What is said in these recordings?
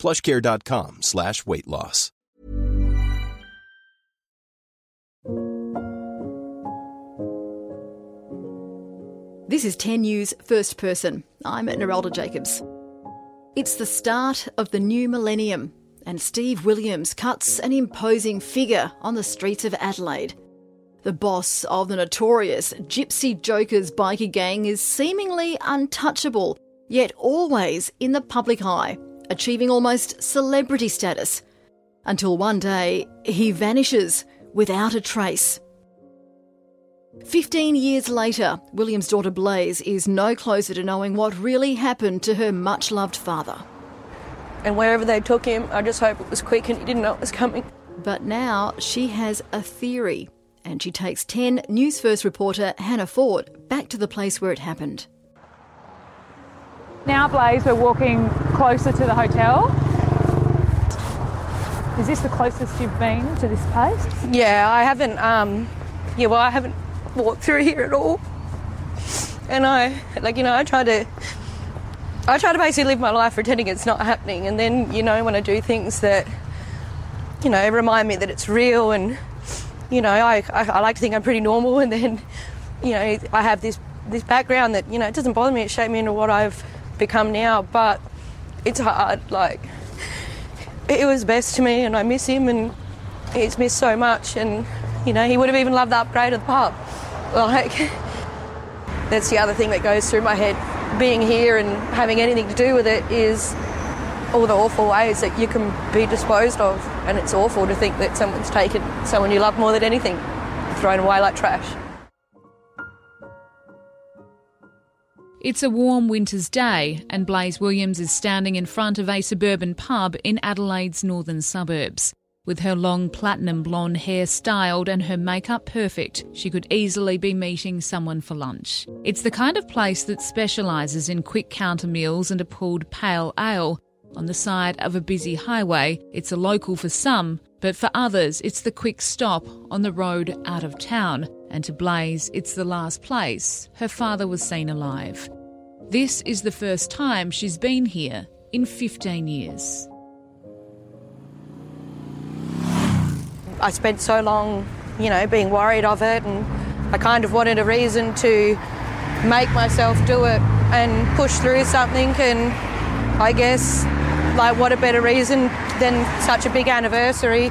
plushcare.com slash weight loss. This is 10 News First Person. I'm Narelda Jacobs. It's the start of the new millennium, and Steve Williams cuts an imposing figure on the streets of Adelaide. The boss of the notorious Gypsy Jokers biker gang is seemingly untouchable, yet always in the public eye, achieving almost celebrity status. Until one day, he vanishes without a trace. 15 years later, William's daughter Blaze is no closer to knowing what really happened to her much loved father. And wherever they took him, I just hope it was quick and he didn't know it was coming. But now she has a theory, and she takes 10 News First reporter Hannah Ford back to the place where it happened. Now, Blaze, we're walking closer to the hotel. Is this the closest you've been to this place? Yeah, I haven't, um, yeah, well, I haven't walked through here at all. And I, like, you know, I try to, I try to basically live my life pretending it's not happening. And then, you know, when I do things that, you know, remind me that it's real and, you know, I, I, I like to think I'm pretty normal. And then, you know, I have this, this background that, you know, it doesn't bother me. It shaped me into what I've become now. But it's hard. Like, it was best to me and I miss him and he's missed so much. And, you know, he would have even loved the upgrade of the pub. Like, that's the other thing that goes through my head. Being here and having anything to do with it is all the awful ways that you can be disposed of. And it's awful to think that someone's taken someone you love more than anything, thrown away like trash. It's a warm winter's day, and Blaze Williams is standing in front of a suburban pub in Adelaide's northern suburbs. With her long platinum blonde hair styled and her makeup perfect, she could easily be meeting someone for lunch. It's the kind of place that specialises in quick counter meals and a pulled pale ale. On the side of a busy highway, it's a local for some, but for others, it's the quick stop on the road out of town. And to Blaze, it's the last place her father was seen alive. This is the first time she's been here in 15 years. I spent so long, you know, being worried of it, and I kind of wanted a reason to make myself do it and push through something. And I guess, like, what a better reason than such a big anniversary.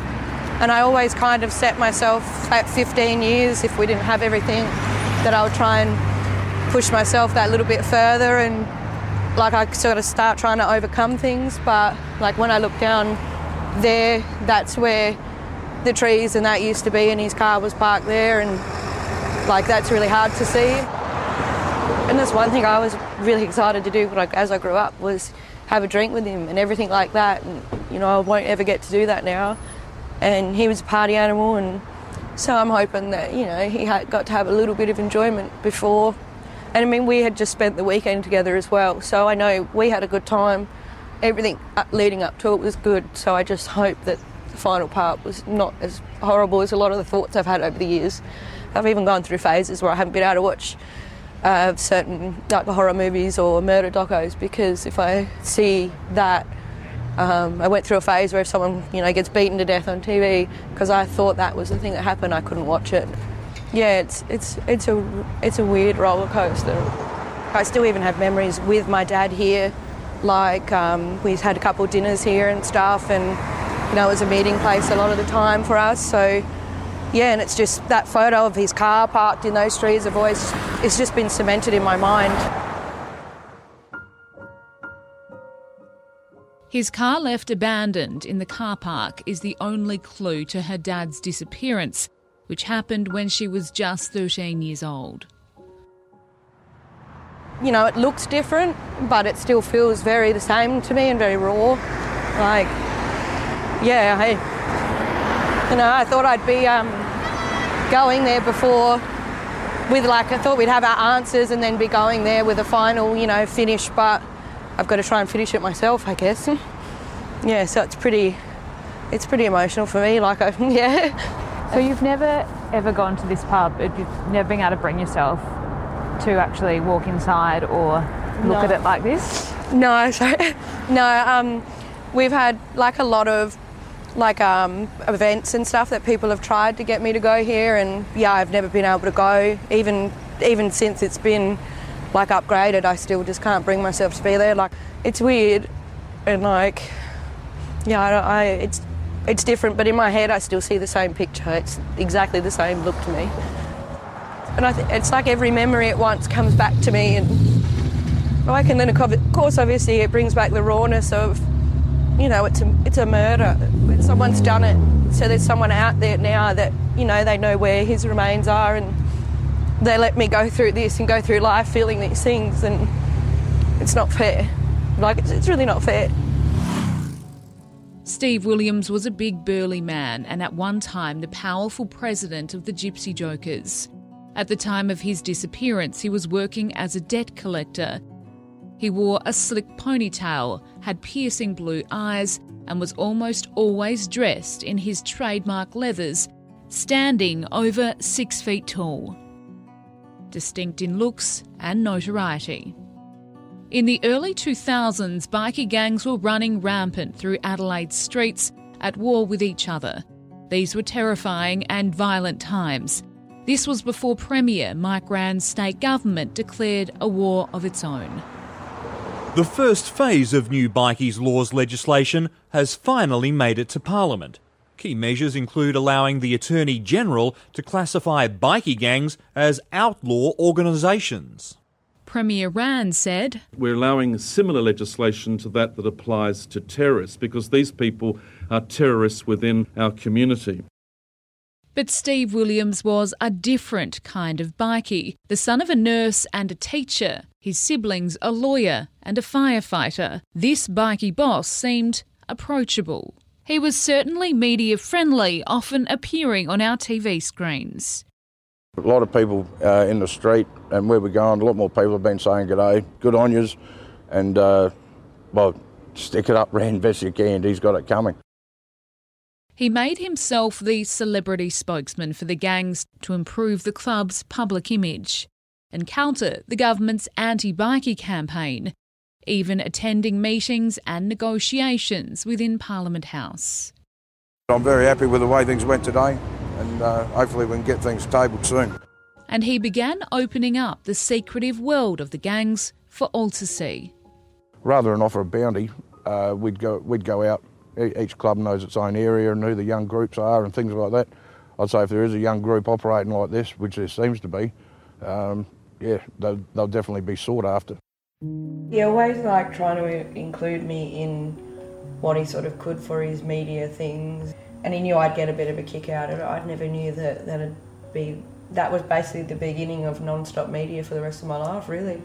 And I always kind of set myself at 15 years, if we didn't have everything, that I would try and push myself that little bit further and like I sort of start trying to overcome things. But like when I look down there, that's where the trees and that used to be, and his car was parked there, and like that's really hard to see. And that's one thing I was really excited to do like, as I grew up was have a drink with him and everything like that. And you know, I won't ever get to do that now. And he was a party animal, and so I'm hoping that you know he got to have a little bit of enjoyment before. And I mean, we had just spent the weekend together as well, so I know we had a good time. Everything leading up to it was good, so I just hope that the final part was not as horrible as a lot of the thoughts I've had over the years. I've even gone through phases where I haven't been able to watch uh, certain like horror movies or murder docos because if I see that, um, I went through a phase where if someone you know gets beaten to death on TV because I thought that was the thing that happened, I couldn't watch it. Yeah, it's it's it's a it's a weird roller coaster. I still even have memories with my dad here, like um, we've had a couple dinners here and stuff, and you know it was a meeting place a lot of the time for us. So yeah, and it's just that photo of his car parked in those trees have always it's just been cemented in my mind. His car left abandoned in the car park is the only clue to her dad's disappearance, which happened when she was just 13 years old. You know, it looks different, but it still feels very the same to me and very raw. Like, yeah, I, You know, I thought I'd be um, going there before with like, I thought we'd have our answers and then be going there with a final, you know, finish, but I've got to try and finish it myself, I guess. yeah, so it's pretty, it's pretty emotional for me. Like, I, yeah. So you've never ever gone to this pub? You've never been able to bring yourself to actually walk inside or look No. at it like this? No, sorry. no. Um, we've had like a lot of like um, events and stuff that people have tried to get me to go here, and yeah, I've never been able to go. Even even since it's been like upgraded, I still just can't bring myself to be there. Like it's weird, and like yeah, I, I it's it's different, but in my head, I still see the same picture. It's exactly the same look to me. And I th- it's like every memory at once comes back to me, and like, and then of course, obviously, it brings back the rawness of, you know, it's a it's a murder. Someone's done it, so there's someone out there now that you know they know where his remains are, and they let me go through this and go through life feeling these things, and it's not fair. Like, it's, it's really not fair. Steve Williams was a big burly man and at one time the powerful president of the Gypsy Jokers. At the time of his disappearance, he was working as a debt collector. He wore a slick ponytail, had piercing blue eyes, and was almost always dressed in his trademark leathers, standing over six feet tall. Distinct in looks and notoriety. In the early 2000s, bikie gangs were running rampant through Adelaide's streets at war with each other. These were terrifying and violent times. This was before Premier Mike Rann's state government declared a war of its own. The first phase of new bikies laws legislation has finally made it to Parliament. Key measures include allowing the Attorney General to classify bikie gangs as outlaw organisations. Premier Rann said, We're allowing similar legislation to that that applies to terrorists because these people are terrorists within our community. But Steve Williams was a different kind of bikie, the son of a nurse and a teacher, his siblings a lawyer and a firefighter. This bikie boss seemed approachable. He was certainly media friendly, often appearing on our TV screens. A lot of people uh, in the street and where we're going, a lot more people have been saying g'day, good on yous, and uh, well, stick it up, Rann, best you can. He's got it coming. He made himself the celebrity spokesman for the gangs to improve the club's public image and counter the government's anti bikie campaign, even attending meetings and negotiations within Parliament House. I'm very happy with the way things went today, and uh, hopefully we can get things tabled soon. And he began opening up the secretive world of the gangs for all to see. Rather than offer a bounty, uh, we'd go we'd go out. Each club knows its own area and who the young groups are and things like that. I'd say if there is a young group operating like this, which there seems to be, um, yeah, they'll, they'll definitely be sought after. He always like trying to include me in what he sort of could for his media things, and he knew I'd get a bit of a kick out of it. I'd never knew that that'd be that was basically the beginning of non-stop media for the rest of my life, really.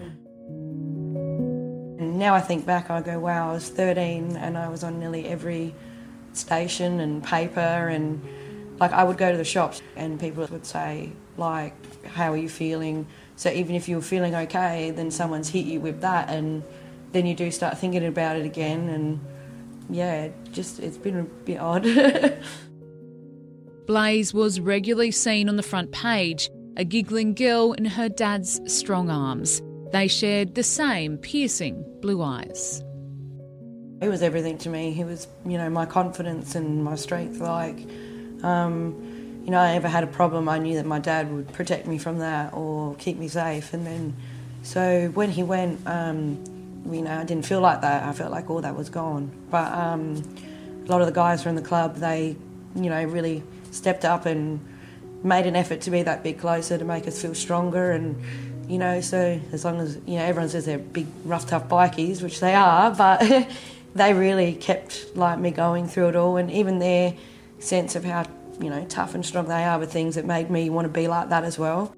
And now I think back, I go, wow, I was 13 and I was on nearly every station and paper and like I would go to the shops and people would say like, how are you feeling? So even if you're feeling okay, then someone's hit you with that and then you do start thinking about it again and yeah, just it's been a bit odd. Blaze was regularly seen on the front page, a giggling girl in her dad's strong arms. They shared the same piercing blue eyes. He was everything to me. He was, you know, my confidence and my strength. Like, um, you know, I ever had a problem, I knew that my dad would protect me from that or keep me safe. And then, so when he went, um, you know, I didn't feel like that. I felt like all that was gone. But um, a lot of the guys from the club, they, you know, really stepped up and made an effort to be that bit closer to make us feel stronger and you know so as long as you know everyone says they're big rough tough bikies which they are but they really kept like me going through it all and even their sense of how you know tough and strong they are with things that made me want to be like that as well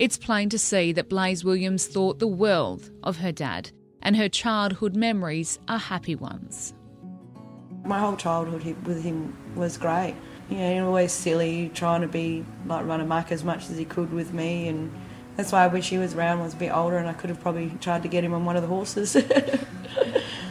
It's plain to see that Blaze Williams thought the world of her dad, and her childhood memories are happy ones. My whole childhood with him was great. You know, he was always silly, trying to be like run amok as much as he could with me, and that's why I wish he was around, was a bit older, and I could have probably tried to get him on one of the horses.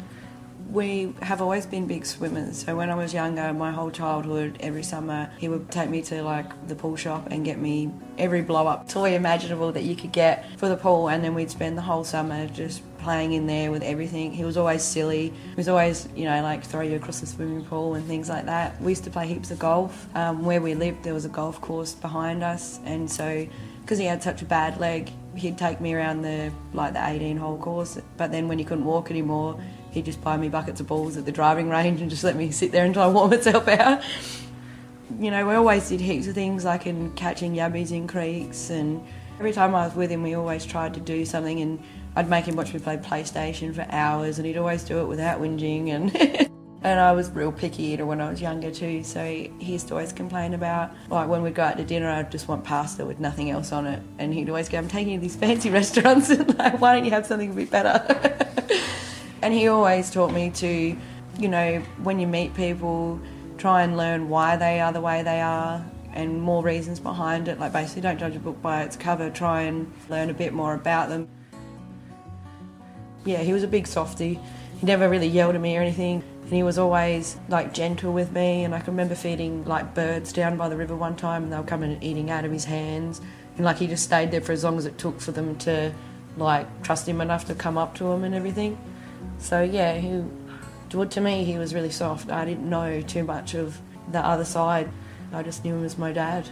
we have always been big swimmers. So when I was younger, my whole childhood, every summer, he would take me to like the pool shop and get me every blow up toy imaginable that you could get for the pool, and then we'd spend the whole summer just playing in there with everything. He was always silly. He was always, you know, like throw you across the swimming pool and things like that. We used to play heaps of golf. Um, where we lived, there was a golf course behind us, and so because he had such a bad leg, he'd take me around the like the 18 hole course. But then when he couldn't walk anymore, he'd just buy me buckets of balls at the driving range and just let me sit there try and warm myself out. You know, we always did heaps of things like in catching yabbies in creeks and every time I was with him we always tried to do something and I'd make him watch me play PlayStation for hours and he'd always do it without whinging and and I was real picky eater when I was younger too so he used to always complain about like when we'd go out to dinner I'd just want pasta with nothing else on it and he'd always go I'm taking you to these fancy restaurants and like why don't you have something a bit better And he always taught me to, you know, when you meet people, try and learn why they are the way they are and more reasons behind it. Like basically, don't judge a book by its cover, try and learn a bit more about them. Yeah, he was a big softy. He never really yelled at me or anything. And he was always like gentle with me. And I can remember feeding like birds down by the river one time and they were coming and eating out of his hands. And like he just stayed there for as long as it took for them to like trust him enough to come up to him and everything. So yeah, he to me he was really soft. I didn't know too much of the other side. I just knew him as my dad.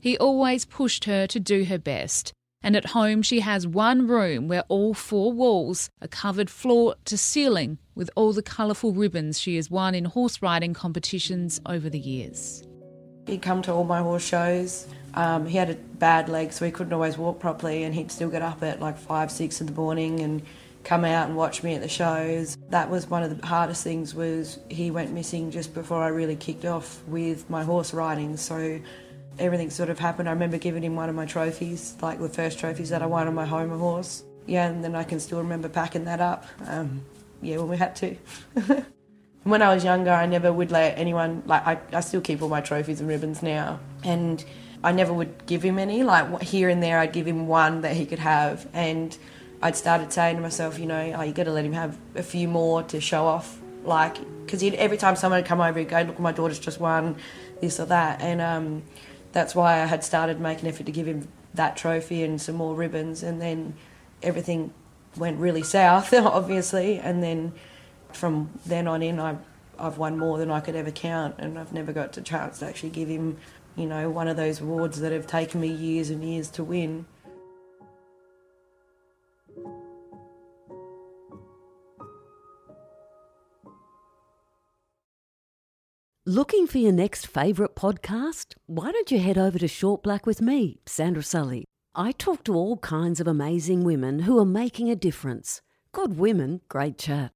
He always pushed her to do her best. And at home, she has one room where all four walls are covered floor to ceiling with all the colourful ribbons she has won in horse riding competitions over the years. He'd come to all my horse shows. Um, he had a bad leg, so he couldn't always walk properly, and he'd still get up at like five, six in the morning and come out and watch me at the shows. That was one of the hardest things. Was he went missing just before I really kicked off with my horse riding, so everything sort of happened. I remember giving him one of my trophies, like the first trophies that I won on my home horse. Yeah, and then I can still remember packing that up. Um, yeah, when we had to. when I was younger, I never would let anyone, like, I, I still keep all my trophies and ribbons now. And I never would give him any. Like, here and there, I'd give him one that he could have. And I'd started saying to myself, you know, oh, you got to let him have a few more to show off. Like, because every time someone would come over, he'd go, look, my daughter's just won this or that. And um, that's why I had started making effort to give him that trophy and some more ribbons. And then everything went really south, obviously. And then from then on in, I, I've won more than I could ever count, and I've never got the chance to actually give him, you know, one of those awards that have taken me years and years to win. Looking for your next favourite podcast? Why don't you head over to Short Black with me, Sandra Sully? I talk to all kinds of amazing women who are making a difference. Good women, great chat.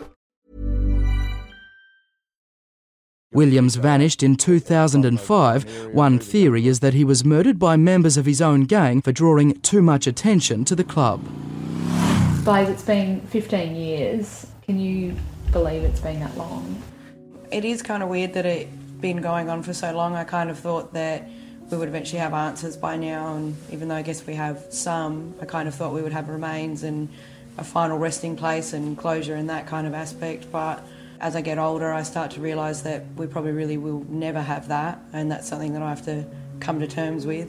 Williams vanished in 2005. One theory is that he was murdered by members of his own gang for drawing too much attention to the club. Blaze, it's been 15 years. Can you believe it's been that long? It is kind of weird that it's been going on for so long. I kind of thought that we would eventually have answers by now, and even though I guess we have some, I kind of thought we would have remains and a final resting place and closure in that kind of aspect. But as I get older, I start to realise that we probably really will never have that, and that's something that I have to come to terms with.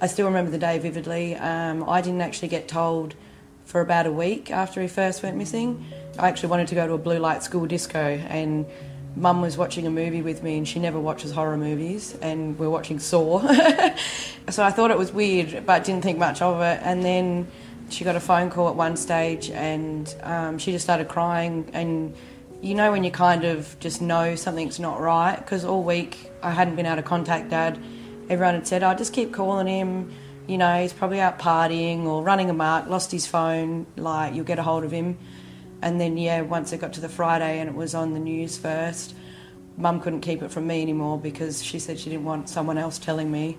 I still remember the day vividly. Um, I didn't actually get told for about a week after he first went missing. I actually wanted to go to a blue light school disco, and Mum was watching a movie with me, and she never watches horror movies, and we're watching Saw. so I thought it was weird, but didn't think much of it. And then she got a phone call at one stage and um, she just started crying. And you know, when you kind of just know something's not right, because all week I hadn't been able to contact dad. Everyone had said, "I oh, just keep calling him. You know, he's probably out partying or running amok, lost his phone. Like, you'll get a hold of him." And then, yeah, once it got to the Friday and it was on the news first, Mum couldn't keep it from me anymore because she said she didn't want someone else telling me.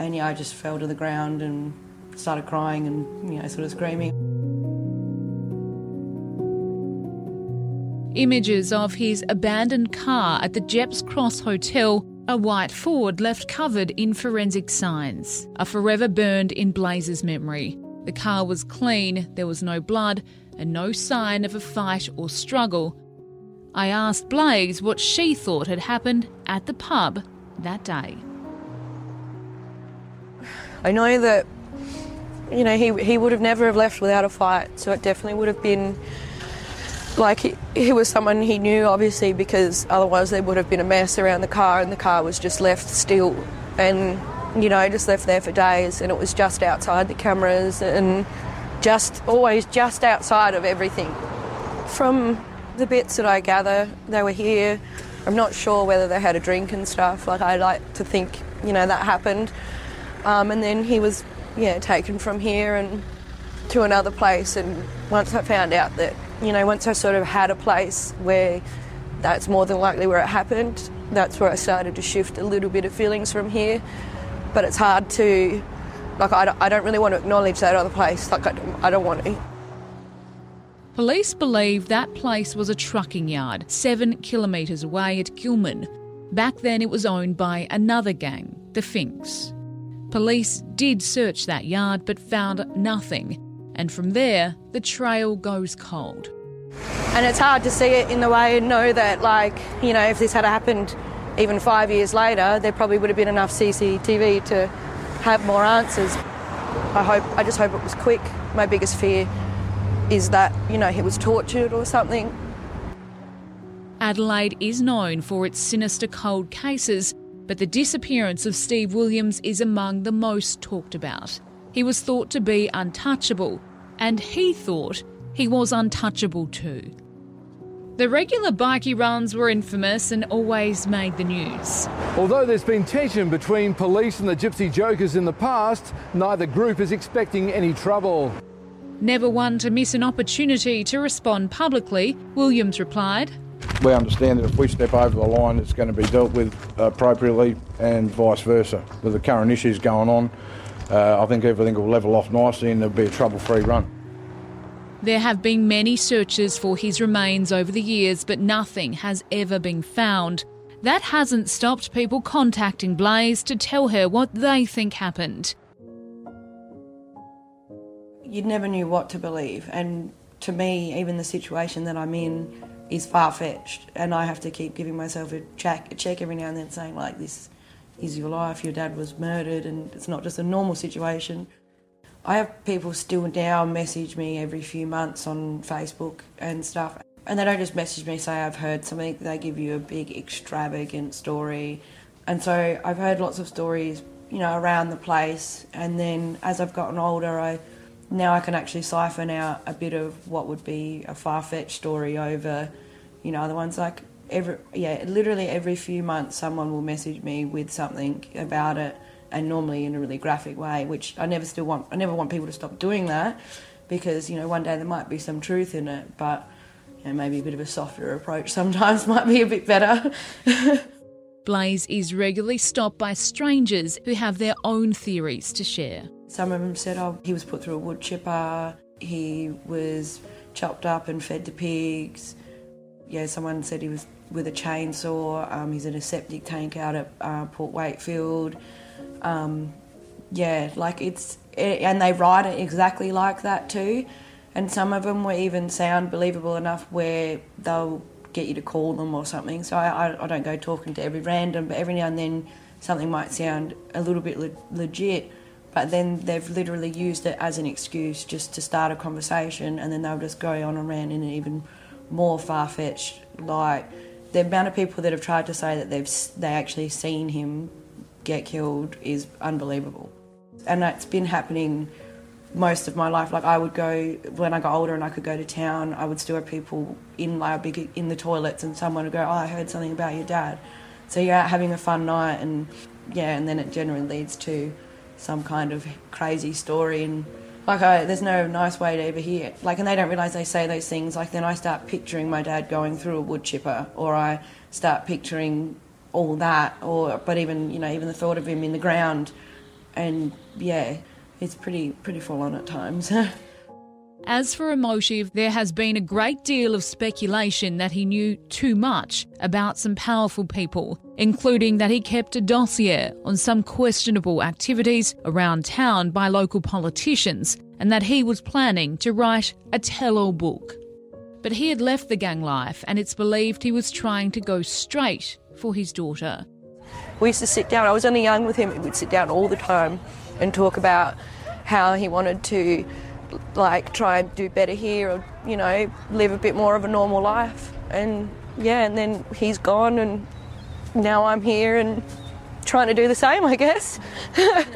And yeah, I just fell to the ground and started crying and, you know, sort of screaming. Images of his abandoned car at the Gepps Cross Hotel, a white Ford left covered in forensic signs, are forever burned in Blaze's memory. The car was clean, there was no blood, and no sign of a fight or struggle. I asked Blaze what she thought had happened at the pub that day. I know that you know, he, he would have never have left without a fight. So it definitely would have been like he, he was someone he knew, obviously, because otherwise there would have been a mess around the car and the car was just left still and, you know, just left there for days and it was just outside the cameras and just always just outside of everything. From the bits that I gather, they were here. I'm not sure whether they had a drink and stuff. Like I like to think, you know, that happened. Um, and then he was yeah, taken from here and to another place. And once I found out that, you know, once I sort of had a place where that's more than likely where it happened, that's where I started to shift a little bit of feelings from here. But it's hard to, like, I don't, I don't really want to acknowledge that other place. Like, I don't, I don't want to. Police believe that place was a trucking yard seven kilometres away at Gillman. Back then, it was owned by another gang, the Finks. Police did search that yard but found nothing, and from there, the trail goes cold. And it's hard to see it in the way and know that, like, you know, if this had happened even five years later, there probably would have been enough CCTV to have more answers. I hope, I just hope it was quick. My biggest fear is that, you know, he was tortured or something. Adelaide is known for its sinister cold cases, but the disappearance of Steve Williams is among the most talked about. He was thought to be untouchable, and he thought he was untouchable too. The regular bikie runs were infamous and always made the news. Although there's been tension between police and the Gypsy Jokers in the past, neither group is expecting any trouble. Never one to miss an opportunity to respond publicly, Williams replied we understand that if we step over the line, it's going to be dealt with appropriately and vice versa. With the current issues going on, Uh, I think everything will level off nicely and there'll be a trouble free run. There have been many searches for his remains over the years, but nothing has ever been found. That hasn't stopped people contacting Blaze to tell her what they think happened. You never knew what to believe, and to me, even the situation that I'm in, is far fetched, and I have to keep giving myself a check, a check every now and then, saying like, "This is your life. Your dad was murdered, and it's not just a normal situation." I have people still now message me every few months on Facebook and stuff, and they don't just message me say I've heard something. They give you a big extravagant story, and so I've heard lots of stories, you know, around the place. And then as I've gotten older, I now I can actually siphon out a bit of what would be a far fetched story over, you know, the ones like every yeah, literally every few months someone will message me with something about it, and normally in a really graphic way, which I never still want. I never want people to stop doing that because you know one day there might be some truth in it, but you know, maybe a bit of a softer approach sometimes might be a bit better. Blaze is regularly stopped by strangers who have their own theories to share. Some of them said, oh, he was put through a wood chipper, he was chopped up and fed to pigs. Yeah, someone said he was with a chainsaw, um, he's in a septic tank out at uh, Port Wakefield. Um, yeah, like it's, it, and they write it exactly like that too. And some of them were even sound believable enough where they'll get you to call them or something. So I, I, I don't go talking to every random, but every now and then something might sound a little bit le- legit but then they've literally used it as an excuse just to start a conversation and then they'll just go on and rant in an even more far-fetched like the amount of people that have tried to say that they've they actually seen him get killed is unbelievable and that's been happening most of my life. Like I would go when I got older and I could go to town. I would still have people in like big in the toilets, and someone would go, "Oh, I heard something about your dad." So you're out having a fun night, and yeah, and then it generally leads to some kind of crazy story and. Like I, there's no nice way to ever hear it. Like, and they don't realise they say those things. Like, then I start picturing my dad going through a wood chipper, or I start picturing all that, or but even you know even the thought of him in the ground, and yeah, it's pretty pretty full on at times. As for a motive, there has been a great deal of speculation that he knew too much about some powerful people, including that he kept a dossier on some questionable activities around town by local politicians, and that he was planning to write a tell all book. But he had left the gang life, and it's believed he was trying to go straight for his daughter. We used to sit down, I was only young with him, we'd sit down all the time and talk about how he wanted to like try and do better here or you know live a bit more of a normal life and yeah and then he's gone and now I'm here and trying to do the same I guess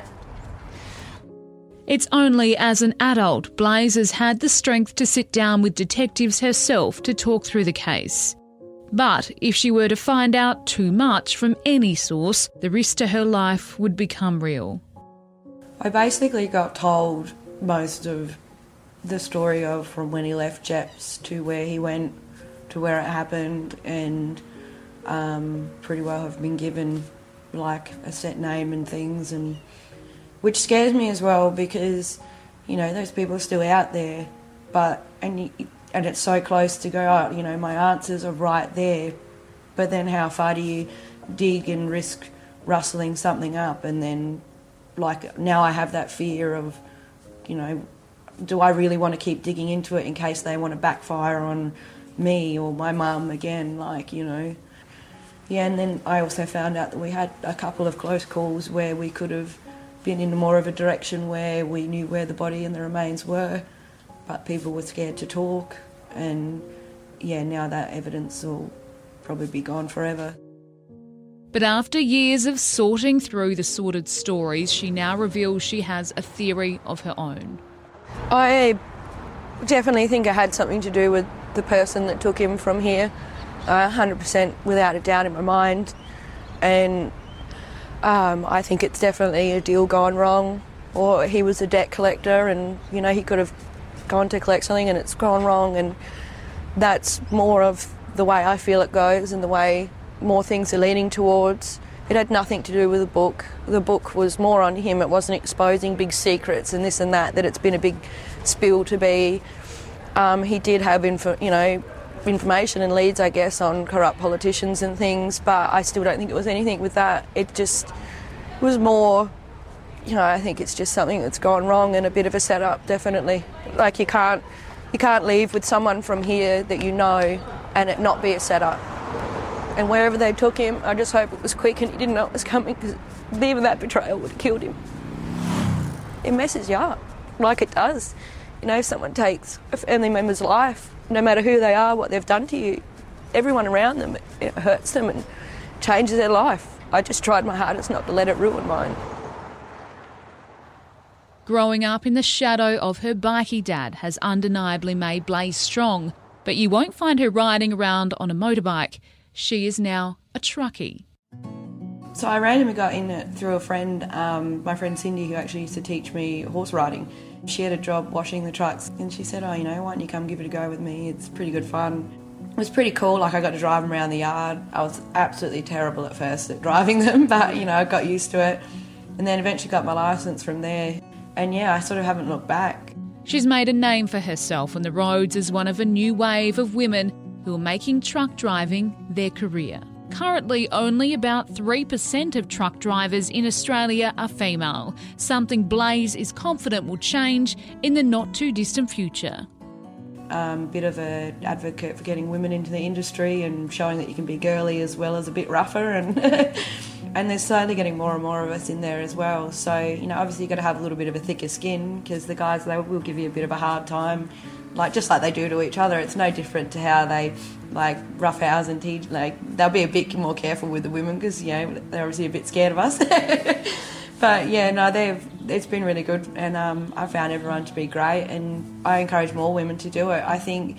It's only as an adult Blaze has had the strength to sit down with detectives herself to talk through the case. But if she were to find out too much from any source, the risk to her life would become real. I basically got told most of the story of from when he left Gepps to where he went to where it happened and um, pretty well have been given like a set name and things and which scares me as well because you know those people are still out there but and and it's so close to go out you know my answers are right there but then how far do you dig and risk rustling something up? And then like now I have that fear of you know do I really want to keep digging into it in case they want to backfire on me or my mum again? Like, you know. Yeah, and then I also found out that we had a couple of close calls where we could have been in more of a direction where we knew where the body and the remains were, but people were scared to talk. And yeah, now that evidence will probably be gone forever. But after years of sorting through the sordid stories, she now reveals she has a theory of her own. I definitely think it had something to do with the person that took him from here, uh, 100% without a doubt in my mind. And um, I think it's definitely a deal gone wrong, or he was a debt collector and, you know, he could have gone to collect something and it's gone wrong. And that's more of the way I feel it goes and the way more things are leaning towards. It had nothing to do with the book. The book was more on him. It wasn't exposing big secrets and this and that. That it's been a big spill to be. Um, he did have, info, you know, information and leads, I guess, on corrupt politicians and things. But I still don't think it was anything with that. It just was more. You know, I think it's just something that's gone wrong and a bit of a setup, definitely. Like you can't, you can't leave with someone from here that you know, and it not be a setup and wherever they took him, I just hope it was quick and he didn't know it was coming because even that betrayal would have killed him. It messes you up, like it does. You know, if someone takes a family member's life, no matter who they are, what they've done to you, everyone around them, it hurts them and changes their life. I just tried my hardest not to let it ruin mine. Growing up in the shadow of her bikey dad has undeniably made Blaze strong, but you won't find her riding around on a motorbike. She is now a truckie. So I randomly got in it through a friend, um, my friend Cindy, who actually used to teach me horse riding. She had a job washing the trucks, and she said, "Oh, you know, why don't you come give it a go with me? It's pretty good fun." It was pretty cool. Like I got to drive them around the yard. I was absolutely terrible at first at driving them, but you know, I got used to it, and then eventually got my license from there. And yeah, I sort of haven't looked back. She's made a name for herself on the roads as one of a new wave of women who are making truck driving their career. Currently, only about 3% of truck drivers in Australia are female, something Blaze is confident will change in the not too distant future. Um, a bit of an advocate for getting women into the industry and showing that you can be girly as well as a bit rougher and and there's slowly getting more and more of us in there as well so you know obviously you've got to have a little bit of a thicker skin because the guys they will give you a bit of a hard time like just like they do to each other. It's no different to how they like roughhouse and teach. Like they'll be a bit more careful with the women because you know they're obviously a bit scared of us. but yeah, no, they've it's been really good, and um, I found everyone to be great, and I encourage more women to do it. I think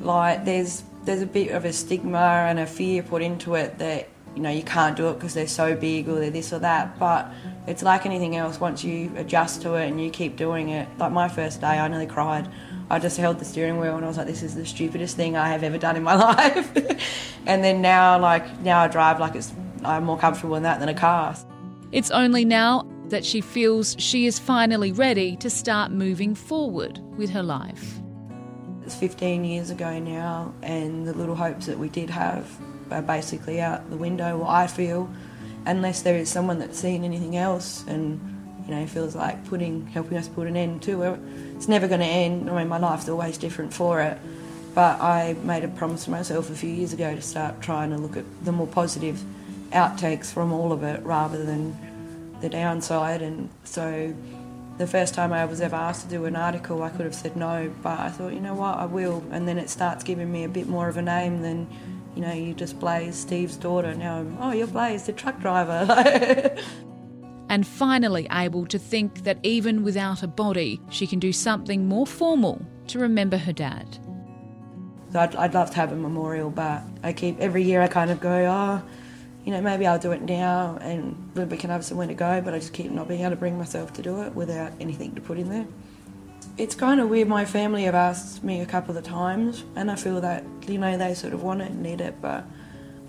like there's there's a bit of a stigma and a fear put into it that you know you can't do it because they're so big or they're this or that, but it's like anything else. Once you adjust to it and you keep doing it, like my first day, I nearly cried. I just held the steering wheel and I was like, "This is the stupidest thing I have ever done in my life." and then now, like now, I drive like it's I'm more comfortable in that than a car. It's only now that she feels she is finally ready to start moving forward with her life. It's 15 years ago now, and the little hopes that we did have are basically out the window. I feel, unless there is someone that's seen anything else and you know feels like putting helping us put an end to it, it's never going to end. I mean, my life's always different for it. But I made a promise to myself a few years ago to start trying to look at the more positive outtakes from all of it rather than the downside. And so the first time I was ever asked to do an article, I could have said no, but I thought, you know what, I will. And then it starts giving me a bit more of a name than, you know, you just Blaze, Steve's daughter. Now oh, you're Blaze, the truck driver. and finally able to think that even without a body, she can do something more formal to remember her dad. So I'd, I'd love to have a memorial, but I keep every year I kind of go, oh, you know, maybe I'll do it now and we can have somewhere to go, but I just keep not being able to bring myself to do it without anything to put in there. It's kind of weird. My family have asked me a couple of times, and I feel that, you know, they sort of want it and need it, but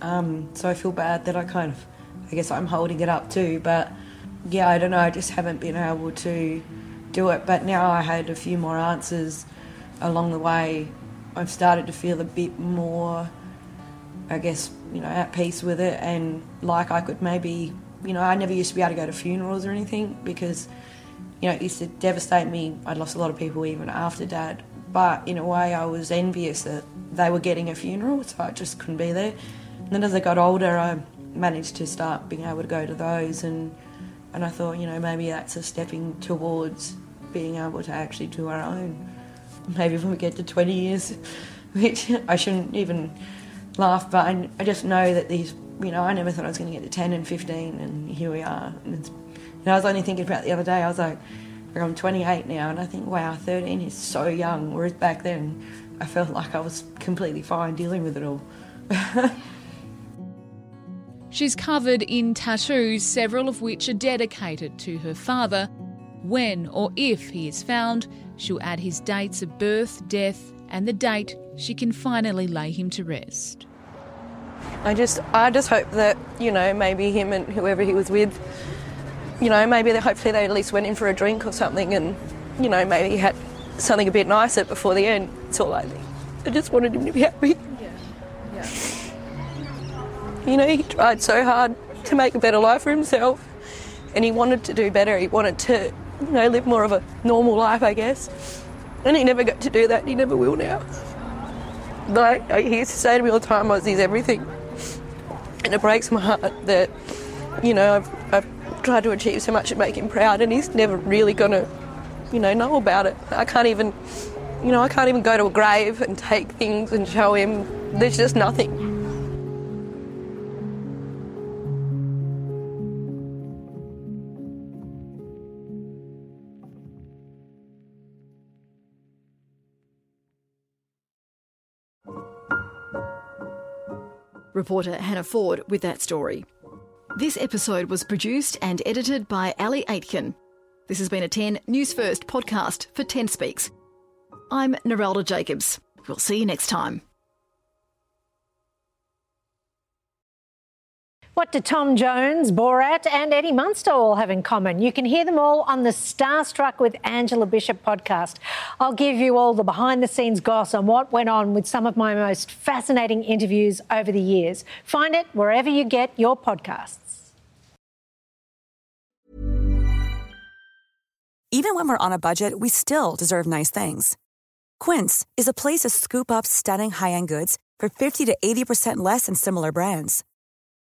um, so I feel bad that I kind of, I guess I'm holding it up too, but yeah, I don't know, I just haven't been able to do it. But now I had a few more answers along the way. I've started to feel a bit more, I guess, you know, at peace with it and like I could maybe, you know, I never used to be able to go to funerals or anything because, you know, it used to devastate me. I'd lost a lot of people even after dad. But in a way, I was envious that they were getting a funeral, so I just couldn't be there. And then as I got older, I managed to start being able to go to those, and and I thought, you know, maybe that's a stepping towards being able to actually do our own. Maybe when we get to 20 years, which I shouldn't even laugh, but I, I just know that these, you know, I never thought I was going to get to 10 and 15, and here we are. And it's, you know, I was only thinking about the other day, I was like, I'm 28 now, and I think, wow, 13 is so young. Whereas back then, I felt like I was completely fine dealing with it all. She's covered in tattoos, several of which are dedicated to her father. When or if he is found, she'll add his dates of birth, death, and the date she can finally lay him to rest. I just, I just hope that you know maybe him and whoever he was with, you know, maybe they hopefully they at least went in for a drink or something, and you know maybe he had something a bit nicer before the end. It's all I think. I just wanted him to be happy. Yeah. Yeah. You know, he tried so hard to make a better life for himself, and he wanted to do better. He wanted to, you know, live more of a normal life, I guess. And he never got to do that. He never will now. Like he used to say to me all the time, "Ozzy's everything," and it breaks my heart that you know I've, I've tried to achieve so much and make him proud, and he's never really gonna, you know, know about it. I can't even, you know, I can't even go to a grave and take things and show him. There's just nothing. Reporter Hannah Ford with that story. This episode was produced and edited by Ali Aitken. This has been a 10 News First podcast for 10 Speaks. I'm Narelda Jacobs. We'll see you next time. What do Tom Jones, Borat, and Eddie Munster all have in common? You can hear them all on the Starstruck with Angela Bishop podcast. I'll give you all the behind the scenes goss on what went on with some of my most fascinating interviews over the years. Find it wherever you get your podcasts. Even when we're on a budget, we still deserve nice things. Quince is a place to scoop up stunning high end goods for 50 to 80% less than similar brands.